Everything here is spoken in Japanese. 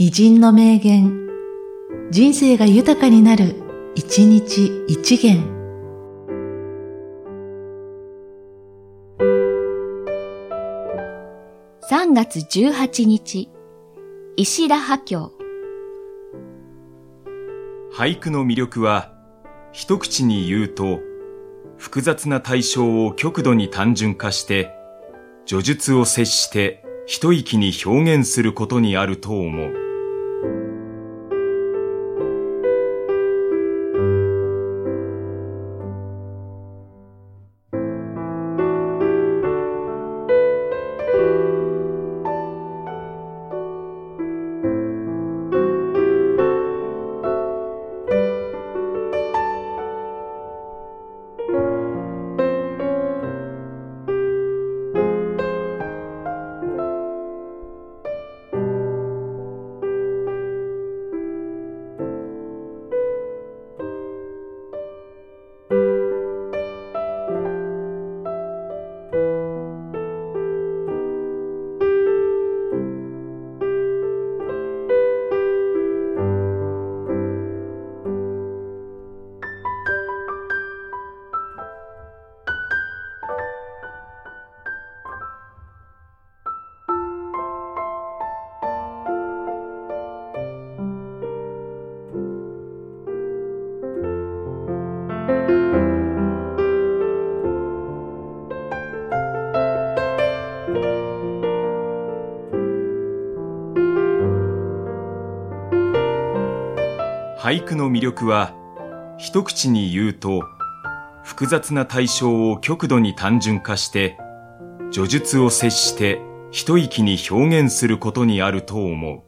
偉人の名言、人生が豊かになる、一日一元。3月18日、石田波教。俳句の魅力は、一口に言うと、複雑な対象を極度に単純化して、叙述を接して一息に表現することにあると思う。俳句の魅力は、一口に言うと、複雑な対象を極度に単純化して、叙述を接して一息に表現することにあると思う。